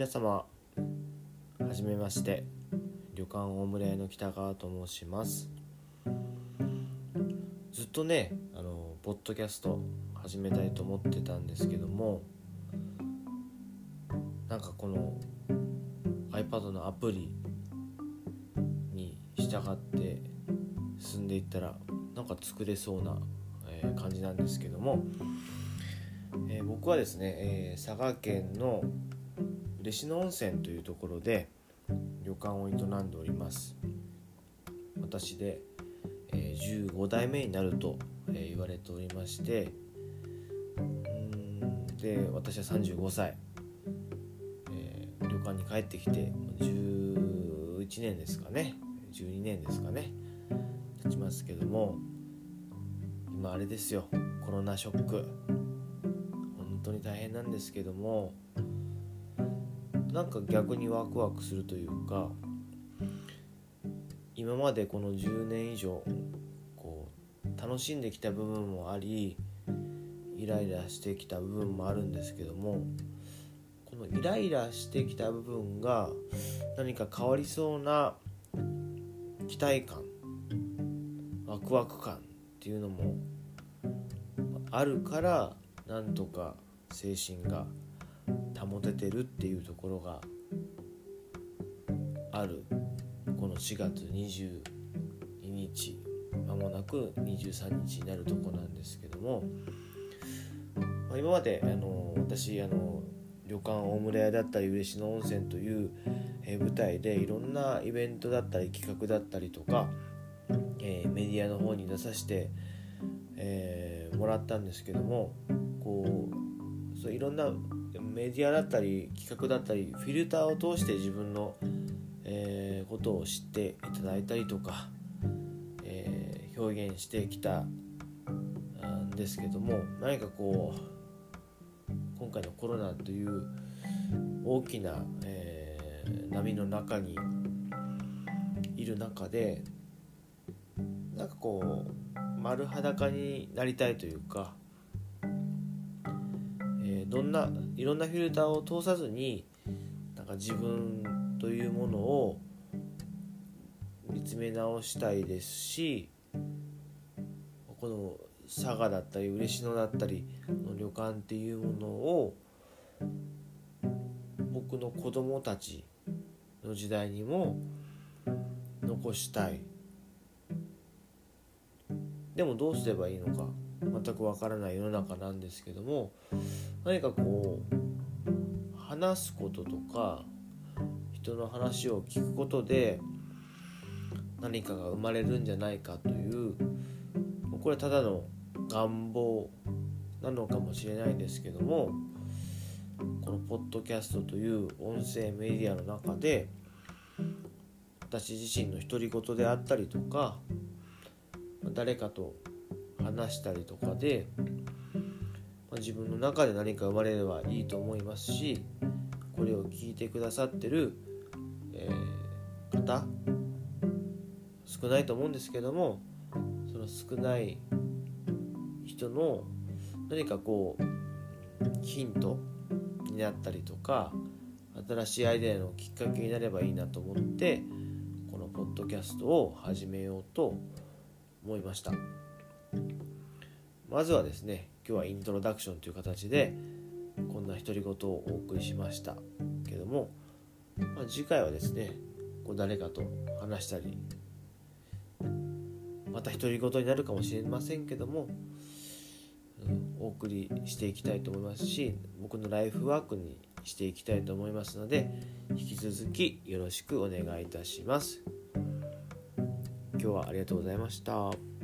皆様はじめまして。旅館大村屋の北川と申します。ずっとねあのポッドキャスト始めたいと思ってたんですけどもなんかこの iPad のアプリに従って進んでいったらなんか作れそうな、え感じなんですけども、えー僕はですね、えー佐賀県の嬉野温泉というところで旅館を営んでおります。私で、えー15代目になると、えー言われておりましてんで私は35歳、えー旅館に帰ってきて11年ですかね。12年ですかね。経ちますけども今あれですよ。コロナショック。本当に大変なんですけどもなんか逆にワクワクするというか今までこの10年以上こう楽しんできた部分もありイライラしてきた部分もあるんですけどもこのイライラしてきた部分が何か変わりそうな期待感ワクワク感っていうのもあるからなんとか精神が保ててるっていうところがあるこの4月22日まもなく23日になるとこなんですけども、まあ今まであの私あの旅館大村屋だったり嬉野温泉という、え舞台でいろんなイベントだったり企画だったりとか、えーメディアの方に出させて、えーもらったんですけどもこうそういろんなメディアだったり企画だったりフィルターを通して自分の、えーことを知っていただいたりとか、えー表現してきたんですけども何かこう今回のコロナという大きな、えー波の中にいる中でなんかこう丸裸になりたいというか、どんないろんなフィルターを通さずになんか自分というものを見つめ直したいですしこの佐賀だったり嬉野だったりの旅館っていうものを僕の子供たちの時代にも残したい。でもどうすればいいのか。全くわからない世の中なんですけども何かこう話すこととか人の話を聞くことで何かが生まれるんじゃないかというこれただの願望なのかもしれないですけどもこのポッドキャストという音声メディアの中で私自身の独り言であったりとか誰かと話したりとかでまあ自分の中で何か生まれればいいと思いますしこれを聞いてくださってる、えー方少ないと思うんですけどもその少ない人の何かこうヒントになったりとか新しいアイデアのきっかけになればいいなと思ってこのポッドキャストを始めようと思いました。まずはですね今日はイントロダクションという形でこんな独り言をお送りしましたけども、まあ、次回はですねこう誰かと話したりまた独り言になるかもしれませんけども、お送りしていきたいと思いますし僕のライフワークにしていきたいと思いますので引き続きよろしくお願いいたします。今日はありがとうございました。